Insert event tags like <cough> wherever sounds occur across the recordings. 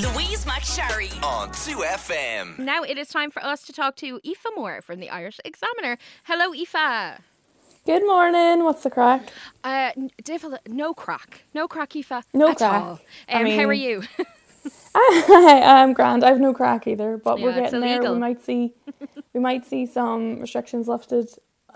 Louise McSharry on 2FM. Now it is time for us to talk to Aoife Moore from the Irish Examiner. Hello, Aoife. Good morning. What's the crack? Uh, Devil, no crack. No crack, Aoife. No at crack. all. Um, I how are mean- you? <laughs> <laughs> I'm grand. I've no crack either, but we're getting there. We might see, we might see some restrictions lifted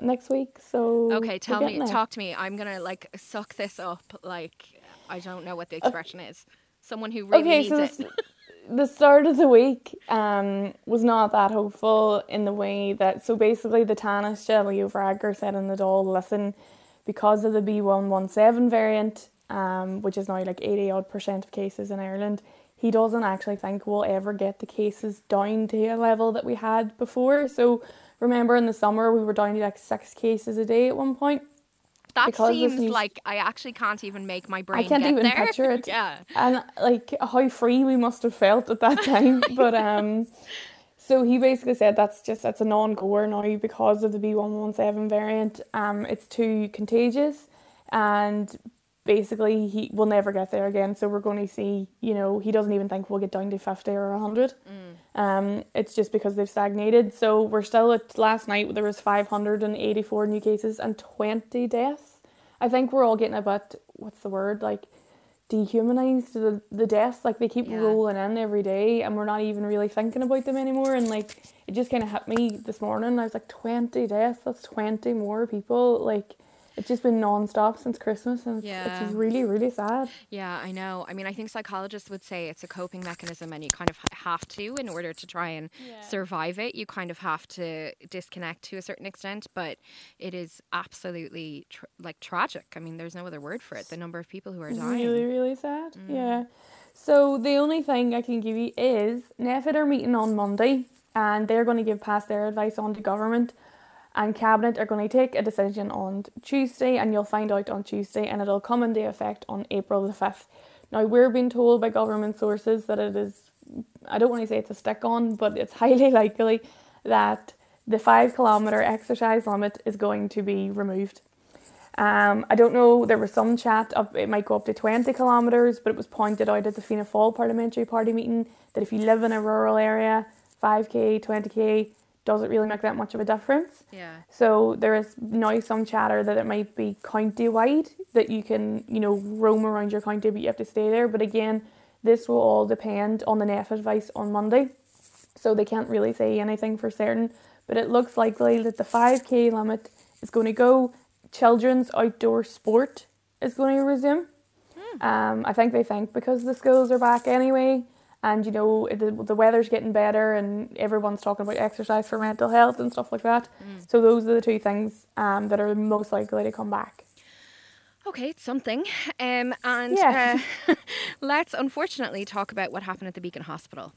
next week. So okay, we're tell me, there. talk to me. I'm gonna like suck this up. Like I don't know what the expression is. Someone who really Okay, needs so it. <laughs> the start of the week um, was not that hopeful in the way that so basically the Taoiseach Leo Varadkar said in the Dáil, listen, because of the B117 variant, um, which is now like 80 odd percent of cases in Ireland, he doesn't actually think we'll ever get the cases down to a level that we had before. So remember in the summer we were down to like six cases a day at one point. That because seems news- like I actually can't even make my brain. I can't get even there. picture it. <laughs> yeah. And like how free we must have felt at that time. <laughs> but um so he basically said that's just that's a non-goer now because of the B117 variant. Um it's too contagious and basically he will never get there again. So we're going to see, you know, he doesn't even think we'll get down to 50 or 100. Um, it's just because they've stagnated. So we're still at last night there was 584 new cases and 20 deaths. I think we're all getting a bit what's the word like dehumanized the the deaths like they keep Yeah. rolling in every day and we're not even really thinking about them anymore and like it just kind of hit me this morning I was like 20 deaths that's 20 more people like it's just been non-stop since Christmas and it's, Yeah. it's really really sad Yeah, I know. I mean, I think psychologists would say it's a coping mechanism, and you kind of have to, in order to try and survive it, you kind of have to disconnect to a certain extent. But it is absolutely tr- like tragic. I mean, there's no other word for it. The number of people who are dying. Really, really sad. Mm. Yeah. So the only thing I can give you is NPHET are meeting on Monday and they're going to give pass their advice on to government and cabinet are going to take a decision on Tuesday and you'll find out on Tuesday and it'll come into effect on April the 5th. Now we're being told by government sources that it is I don't want to say it's a stick on, but it's <laughs> highly likely that the 5 kilometer exercise limit is going to be removed. Um, I don't know, there was some chat of it might go up to 20 kilometres, but it was pointed out at the Fianna Fáil Parliamentary Party meeting that if you live in a rural area, 5k, 20k doesn't really make that much of a difference. Yeah. So there is now some chatter that it might be county wide, that you can, you know, roam around your county, but you have to stay there. But again, this will all depend on the NEF advice on Monday. So they can't really say anything for certain. But it looks likely that the 5k limit is going to go. Children's outdoor sport is going to resume. Um, I think they think because the schools are back anyway, and you know the, the weather's getting better, and everyone's talking about exercise for mental health and stuff like that. So those are the two things um, that are most likely to come back. Okay, it's something. Um, and Yeah. uh, <laughs> <laughs> let's unfortunately talk about what happened at the Beacon Hospital.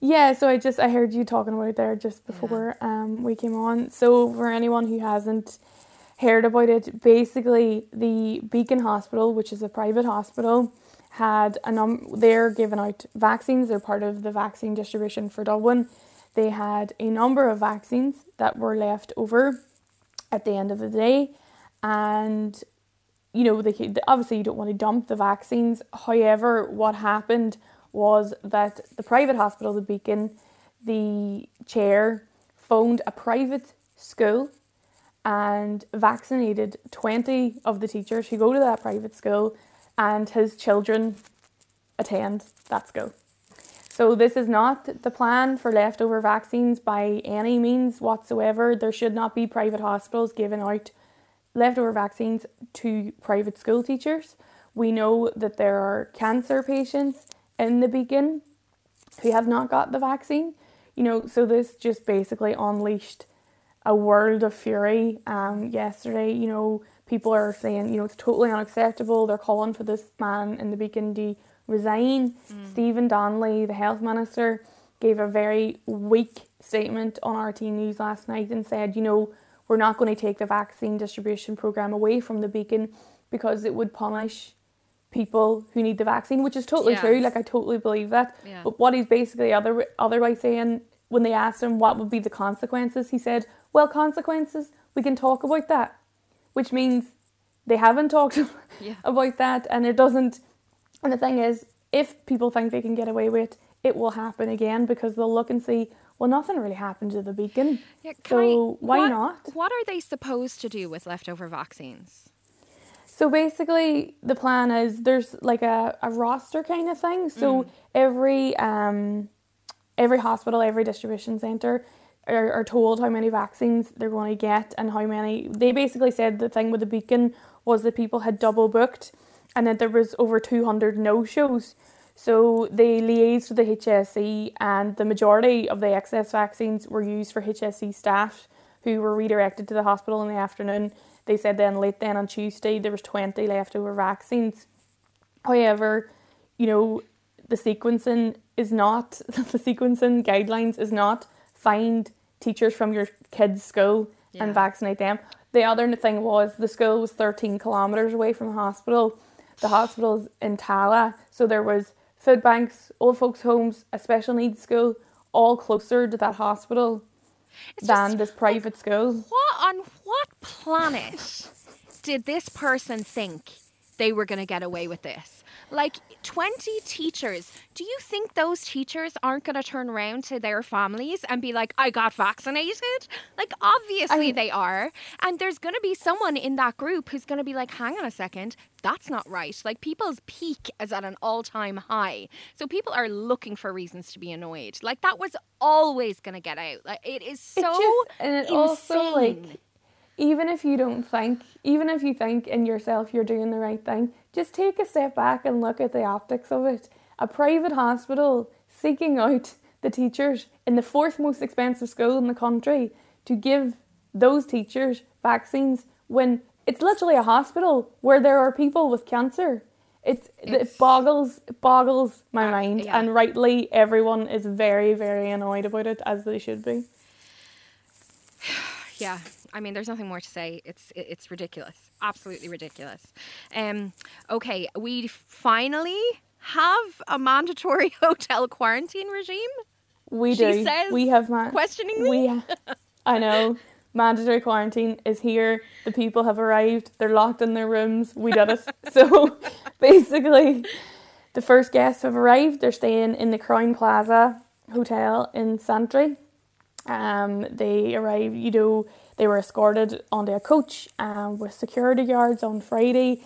Yeah, so I just I heard you talking about it there just before um we came on. So for anyone who hasn't heard about it, basically the Beacon Hospital, which is a private hospital, had a num they're giving out vaccines, they're part of the vaccine distribution for Dublin. They had a number of vaccines that were left over at the end of the day and you know, they obviously you don't want to dump the vaccines. However, what happened was that the private hospital, the Beacon, the chair phoned a private school and vaccinated 20 of the teachers who go to that private school and his children attend that school. So this is not the plan for leftover vaccines by any means whatsoever. There should not be private hospitals giving out leftover vaccines to private school teachers. We know that there are cancer patients in the beacon who have not got the vaccine. You know, so this just basically unleashed a world of fury. Um, yesterday, you know, people are saying, you know, it's totally unacceptable. They're calling for this man in the beacon to resign. Stephen Donnelly, the health minister, gave a very weak statement on RT News last night and said, you know, we're not going to take the vaccine distribution program away from the beacon because it would punish people who need the vaccine, which is totally Yeah. true. Like I totally believe that. Yeah. But what he's basically other otherwise saying when they asked him what would be the consequences, he said, "Well, consequences, we can talk about that," which means they haven't talked <laughs> Yeah. about that, and it doesn't. And the thing is, if people think they can get away with it, it will happen again because they'll look and see, well, nothing really happened to the beacon. Yeah, so I, why what, not? What are they supposed to do with leftover vaccines? So basically, the plan is there's like a, a roster kind of thing. So mm. every um, every hospital, every distribution center are, are told how many vaccines they're going to get and how many. They basically said the thing with the beacon was that people had double booked and that there was over 200 no shows. So they liaised with the HSE, and the majority of the excess vaccines were used for HSE staff who were redirected to the hospital in the afternoon. They said then late then on Tuesday there was 20 leftover vaccines. However, you know, the sequencing is not <laughs> the sequencing guidelines is not find teachers from your kids' school yeah. and vaccinate them. The other thing was the school was 13 kilometres away from the hospital. The hospital's in Tallaght, so there was food banks, old folks' homes, a special needs school, all closer to that hospital it's than just, this private school. What on what planet did this person think they were going to get away with this? Like 20 teachers. Do you think those teachers aren't going to turn around to their families and be like, I got vaccinated? Like, obviously I, they are. And there's going to be someone in that group who's going to be like, hang on a second, that's not right. Like, people's pique is at an all time high. So people are looking for reasons to be annoyed. Like, that was always going to get out. Like, it is so. It just, and it insane. also, like, even if you don't think, even if you think in yourself you're doing the right thing, just take a step back and look at the optics of it. A private hospital seeking out the teachers in the fourth most expensive school in the country to give those teachers vaccines when it's literally a hospital where there are people with cancer. It's, it's it boggles it boggles my uh, mind, yeah. and rightly everyone is very very annoyed about it as they should be. <sighs> yeah, I mean, there's nothing more to say. It's it's ridiculous, absolutely ridiculous. Um, okay, we finally have a mandatory <laughs> hotel quarantine regime. We do. she do. Says, we have ma- questioning. We, ha- I know. Mandatory quarantine is here. The people have arrived. They're locked in their rooms. We did it. <laughs> so basically, the first guests have arrived. They're staying in the Crowne Plaza Hotel in Santry. Um, they arrive, you know, they were escorted onto a coach um, with security guards on Friday.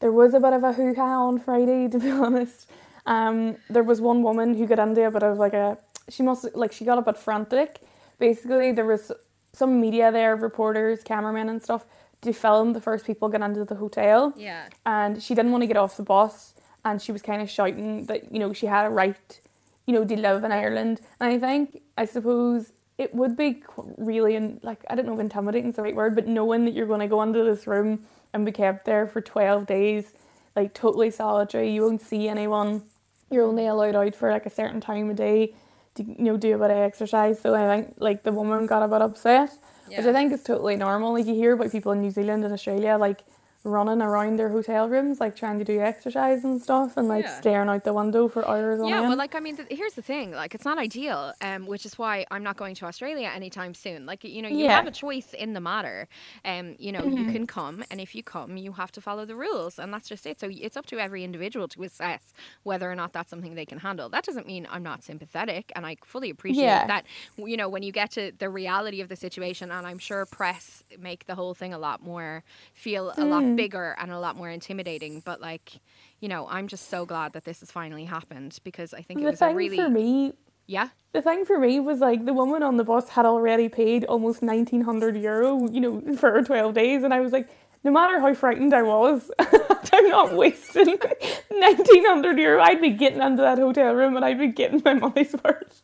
There was a bit of a hoo ha on Friday, <laughs> to be honest. Um, there was one woman who got into a bit of like a she must like she got a bit frantic. Basically, there was some media there, reporters, cameramen, and stuff to film the first people get into the hotel. Yeah. And she didn't want to get off the bus, and she was kind of shouting that you know she had a right, you know, to live in Ireland. And I think I suppose it would be really and like I don't know if intimidating is the right word, but knowing that you're going to go into this room and be kept there for twelve days, like totally solitary, you won't see anyone. You're only allowed out for like a certain time of day to you know do a bit of exercise. So I think like the woman got a bit upset, yeah. which I think is totally normal. Like you hear about people in New Zealand and Australia like running around their hotel rooms, like trying to do exercise and stuff, and like yeah. staring out the window for hours. on Yeah, well, like I mean, th- here's the thing: like it's not ideal, um, which is why I'm not going to Australia anytime soon. Like you know, you yeah. have a choice in the matter. Um, you know, mm-hmm. you can come, and if you come, you have to follow the rules, and that's just it. So it's up to every individual to assess whether or not that's something they can handle. That doesn't mean I'm not sympathetic, and I fully appreciate yeah. that. You know, when you get to the reality of the situation, and I'm sure press make the whole thing a lot more feel a lot mm. Mm-hmm. bigger and a lot more intimidating. But like, you know, I'm just so glad that this has finally happened because I think the it was thing a really for me. Yeah. The thing for me was like the woman on the bus had already paid almost nineteen hundred euro, you know, for twelve days, and I was like, no matter how frightened I was, <laughs> I'm not wasting <laughs> nineteen hundred euro. I'd be getting into that hotel room and I'd be getting my money's worth.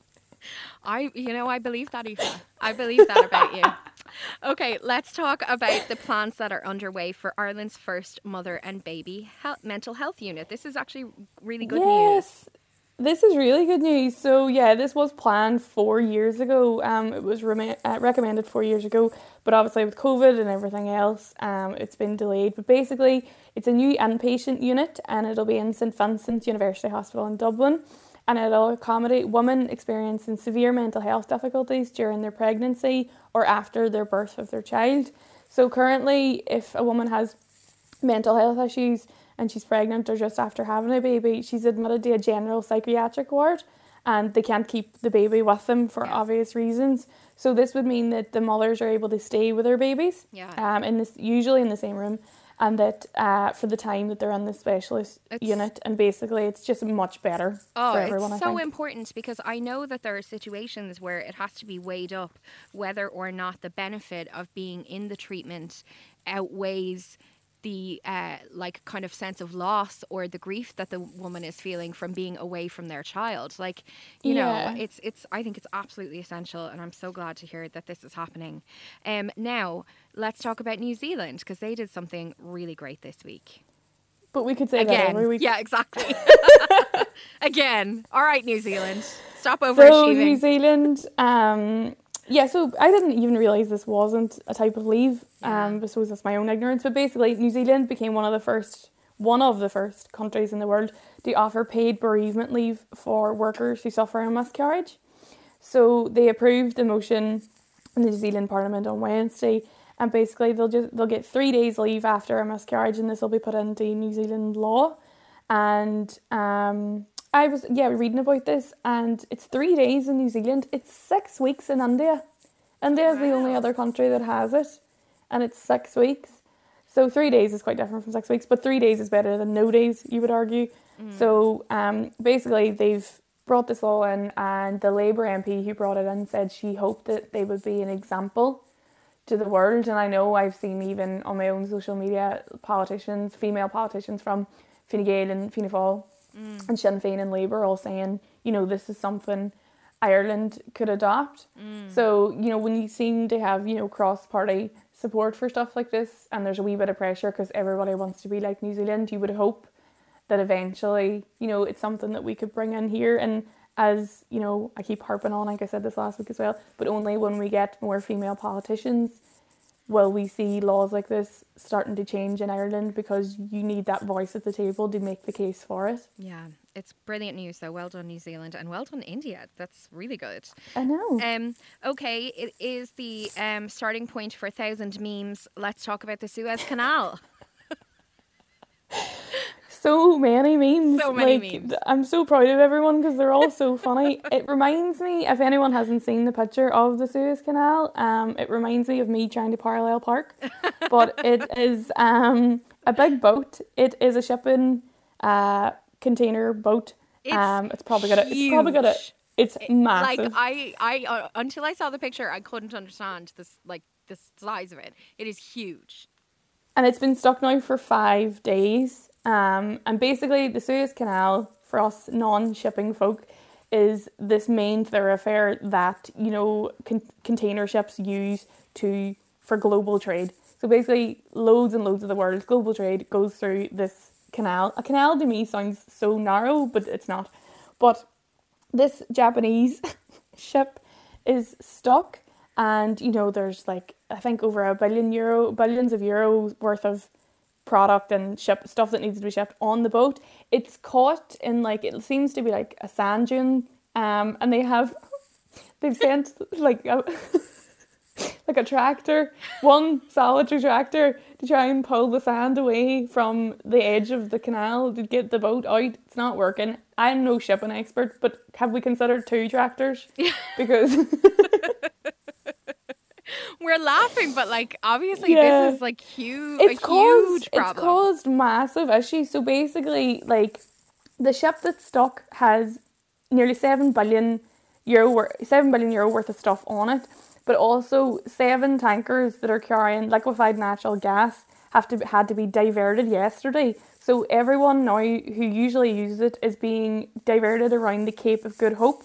I, you know, I believe that, Aoife. I believe that about you. <laughs> Okay, let's talk about the plans that are underway for Ireland's first mother and baby health, mental health unit. This is actually really good yes. news. This is really good news. So yeah, this was planned four years ago. Um, it was re- uh, recommended four years ago, but obviously with COVID and everything else, um, it's been delayed. But basically, it's a new inpatient unit, and it'll be in St Vincent's University Hospital in Dublin and it'll accommodate women experiencing severe mental health difficulties during their pregnancy or after their birth of their child. So, currently, if a woman has mental health issues and she's pregnant or just after having a baby, she's admitted to a general psychiatric ward and they can't keep the baby with them for yeah. obvious reasons. So this would mean that the mothers are able to stay with their babies. Yeah. Um, in this usually in the same room, and that uh, for the time that they're in the specialist it's, unit, and basically it's just much better oh, for everyone. It's so important because I know that there are situations where it has to be weighed up whether or not the benefit of being in the treatment outweighs the uh, like kind of sense of loss or the grief that the woman is feeling from being away from their child. Like, you yeah. know, it's it's. I think it's absolutely essential, and I'm so glad to hear that this is happening. Um, now let's talk about New Zealand because they did something really great this week. But we could say again. that every week. Yeah, exactly. <laughs> again. All right, New Zealand. Stop overachieving. So New Zealand. Um, yeah, so I didn't even realise this wasn't a type of leave. Um, I suppose that's my own ignorance. But basically, New Zealand became one of the first, one of the first countries in the world to offer paid bereavement leave for workers who suffer a miscarriage. So they approved the motion in the New Zealand Parliament on Wednesday, and basically they'll just they'll get three days leave after a miscarriage, and this will be put into New Zealand law. And um, I was yeah reading about this, and it's three days in New Zealand. It's six weeks in India. India is the only other country that has it, and it's six weeks. So three days is quite different from six weeks, but three days is better than no days. You would argue. Mm. So um, basically, they've brought this law in, and the Labour MP who brought it in said she hoped that they would be an example to the world. And I know I've seen even on my own social media politicians, female politicians from Fine Gael and Fianna Fáil mm. and Sinn Féin and Labour all saying, you know, this is something Ireland could adopt. Mm. So, you know, when you seem to have, you know, cross party support for stuff like this and there's a wee bit of pressure because everybody wants to be like New Zealand, you would hope that eventually, you know, it's something that we could bring in here. And as, you know, I keep harping on, like I said this last week as well, but only when we get more female politicians will we see laws like this starting to change in Ireland because you need that voice at the table to make the case for it. Yeah, it's brilliant news though. Well done New Zealand and well done India. That's really good. I know. Um okay, it is the um starting point for a thousand memes. Let's talk about the Suez Canal. <laughs> so many memes. So many like, memes. I'm so proud of everyone because they're all so <laughs> funny. it reminds me, if anyone hasn't seen the picture of the Suez Canal, um, it reminds me of me trying to parallel park. <laughs> but it is um, a big boat. It is a shipping uh, container boat. It's um, it's probably got a. It's probably got a. It's massive. Like I, I uh, until I saw the picture, I couldn't understand this like the size of it. It is huge. And it's been stuck now for five days. Um, and basically, the Suez Canal for us non-shipping folk is this main thoroughfare that you know con- container ships use to for global trade. So basically, loads and loads of the world's global trade goes through this canal. A canal to me sounds so narrow, but it's not. But this Japanese <laughs> ship is stuck, and you know there's like I think over a billion euro, billions of euros worth of product and ship stuff that needs to be shipped on the boat. It's caught in like it seems to be like a sand dune, um, and they have they've sent like a <laughs> like a tractor, one solitary tractor to try and pull the sand away from the edge of the canal to get the boat out. It's not working. I'm no shipping expert, but have we considered two tractors? Yeah. Because <laughs> <laughs> we're laughing, but like obviously yeah. this is like huge. It's caused huge it's caused massive issues. So basically, like the ship that's stuck has nearly seven billion euro seven billion euro worth of stuff on it, but also seven tankers that are carrying liquefied natural gas have to had to be diverted yesterday. So everyone now who usually uses it is being diverted around the Cape of Good Hope,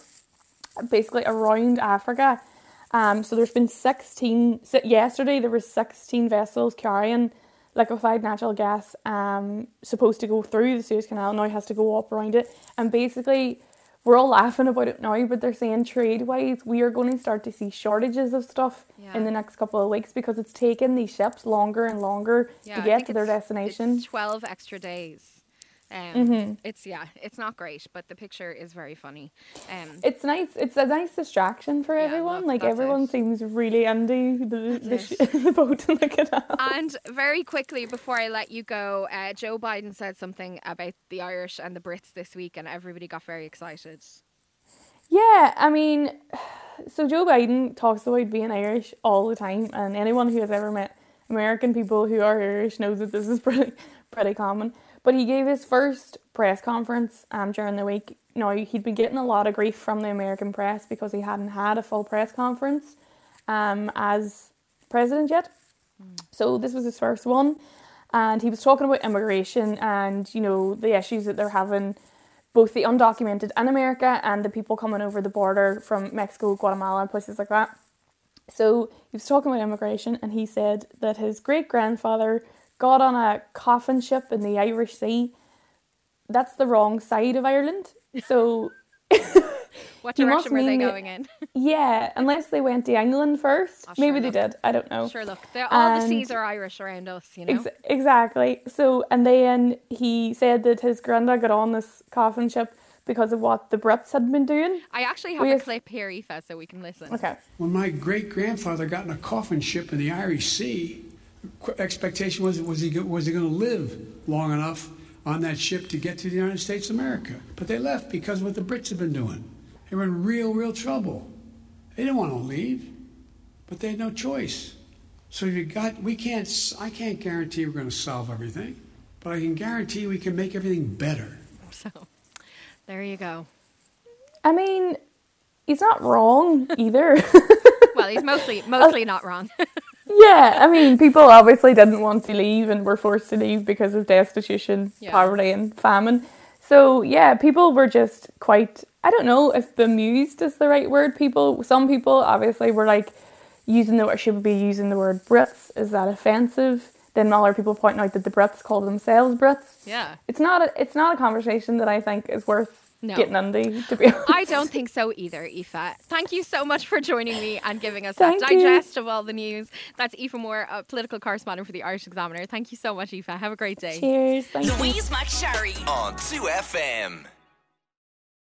basically around Africa um, so there's been 16, yesterday there were 16 vessels carrying liquefied natural gas um, supposed to go through the Suez Canal, now it has to go up around it. And basically, we're all laughing about it now, but they're saying trade wise, we are going to start to see shortages of stuff yeah. in the next couple of weeks because it's taken these ships longer and longer yeah, to get to their destination. 12 extra days Um, mm-hmm. It's yeah, it's not great, but the picture is very funny. Um, it's nice. It's a nice distraction for yeah, everyone. Look, like everyone it. seems really into the the, sh- <laughs> the boat and the canal. And very quickly before I let you go, uh, Joe Biden said something about the Irish and the Brits this week, and everybody got very excited. Yeah, I mean, <sighs> so Joe Biden talks about being Irish all the time, and anyone who has ever met American people who are Irish knows that this is <laughs> pretty pretty common. But he gave his first press conference um, during the week. Know, he'd been getting a lot of grief from the American press because he hadn't had a full press conference um, as president yet. Mm. So this was his first one. And he was talking about immigration and, you know, the issues that they're having, both the undocumented in America and the people coming over the border from Mexico, Guatemala, and places like that. So he was talking about immigration and he said that his great grandfather got on a coffin ship in the Irish Sea. That's the wrong side of Ireland. So <laughs> what direction were they going in? <laughs> yeah, unless they went to England first. Oh, Maybe they did. I don't know. Sure, look, all and the seas are Irish around us, you know. Ex- exactly. So, and then he said that his granddad got on this coffin ship because of what the Brits had been doing. I actually have we a have... clip here, Aoife, so we can listen. Okay. When my great grandfather got in a coffin ship in the Irish Sea, expectation was was he was he going to live long enough on that ship to get to the United States of America? But they left because of what the Brits had been doing. They were in real, real trouble. They didn't want to leave, but they had no choice. So you got we can't I can't guarantee we're going to solve everything, but I can guarantee we can make everything better. <laughs> So, there you go. I mean, he's not wrong either. <laughs> well, he's mostly mostly not wrong. <laughs> yeah, I mean, people obviously didn't want to leave and were forced to leave because of destitution, yeah. poverty, and famine. So yeah, people were just quite. I don't know if bemused is the right word. People, some people obviously were like using the word should be using the word Brits. Is that offensive? Then other people pointing out that the Brits call themselves Brits. Yeah, it's not. A, it's not a conversation that I think is worth no. getting Andy, to be honest. I don't think so either, Aoife. Thank you so much for joining me and giving us Thank that digest of all the news. That's Aoife Moore, a political correspondent for the Irish Examiner. Thank you so much, Aoife. Have a great day. Cheers. Thank Louise McSharry on 2FM.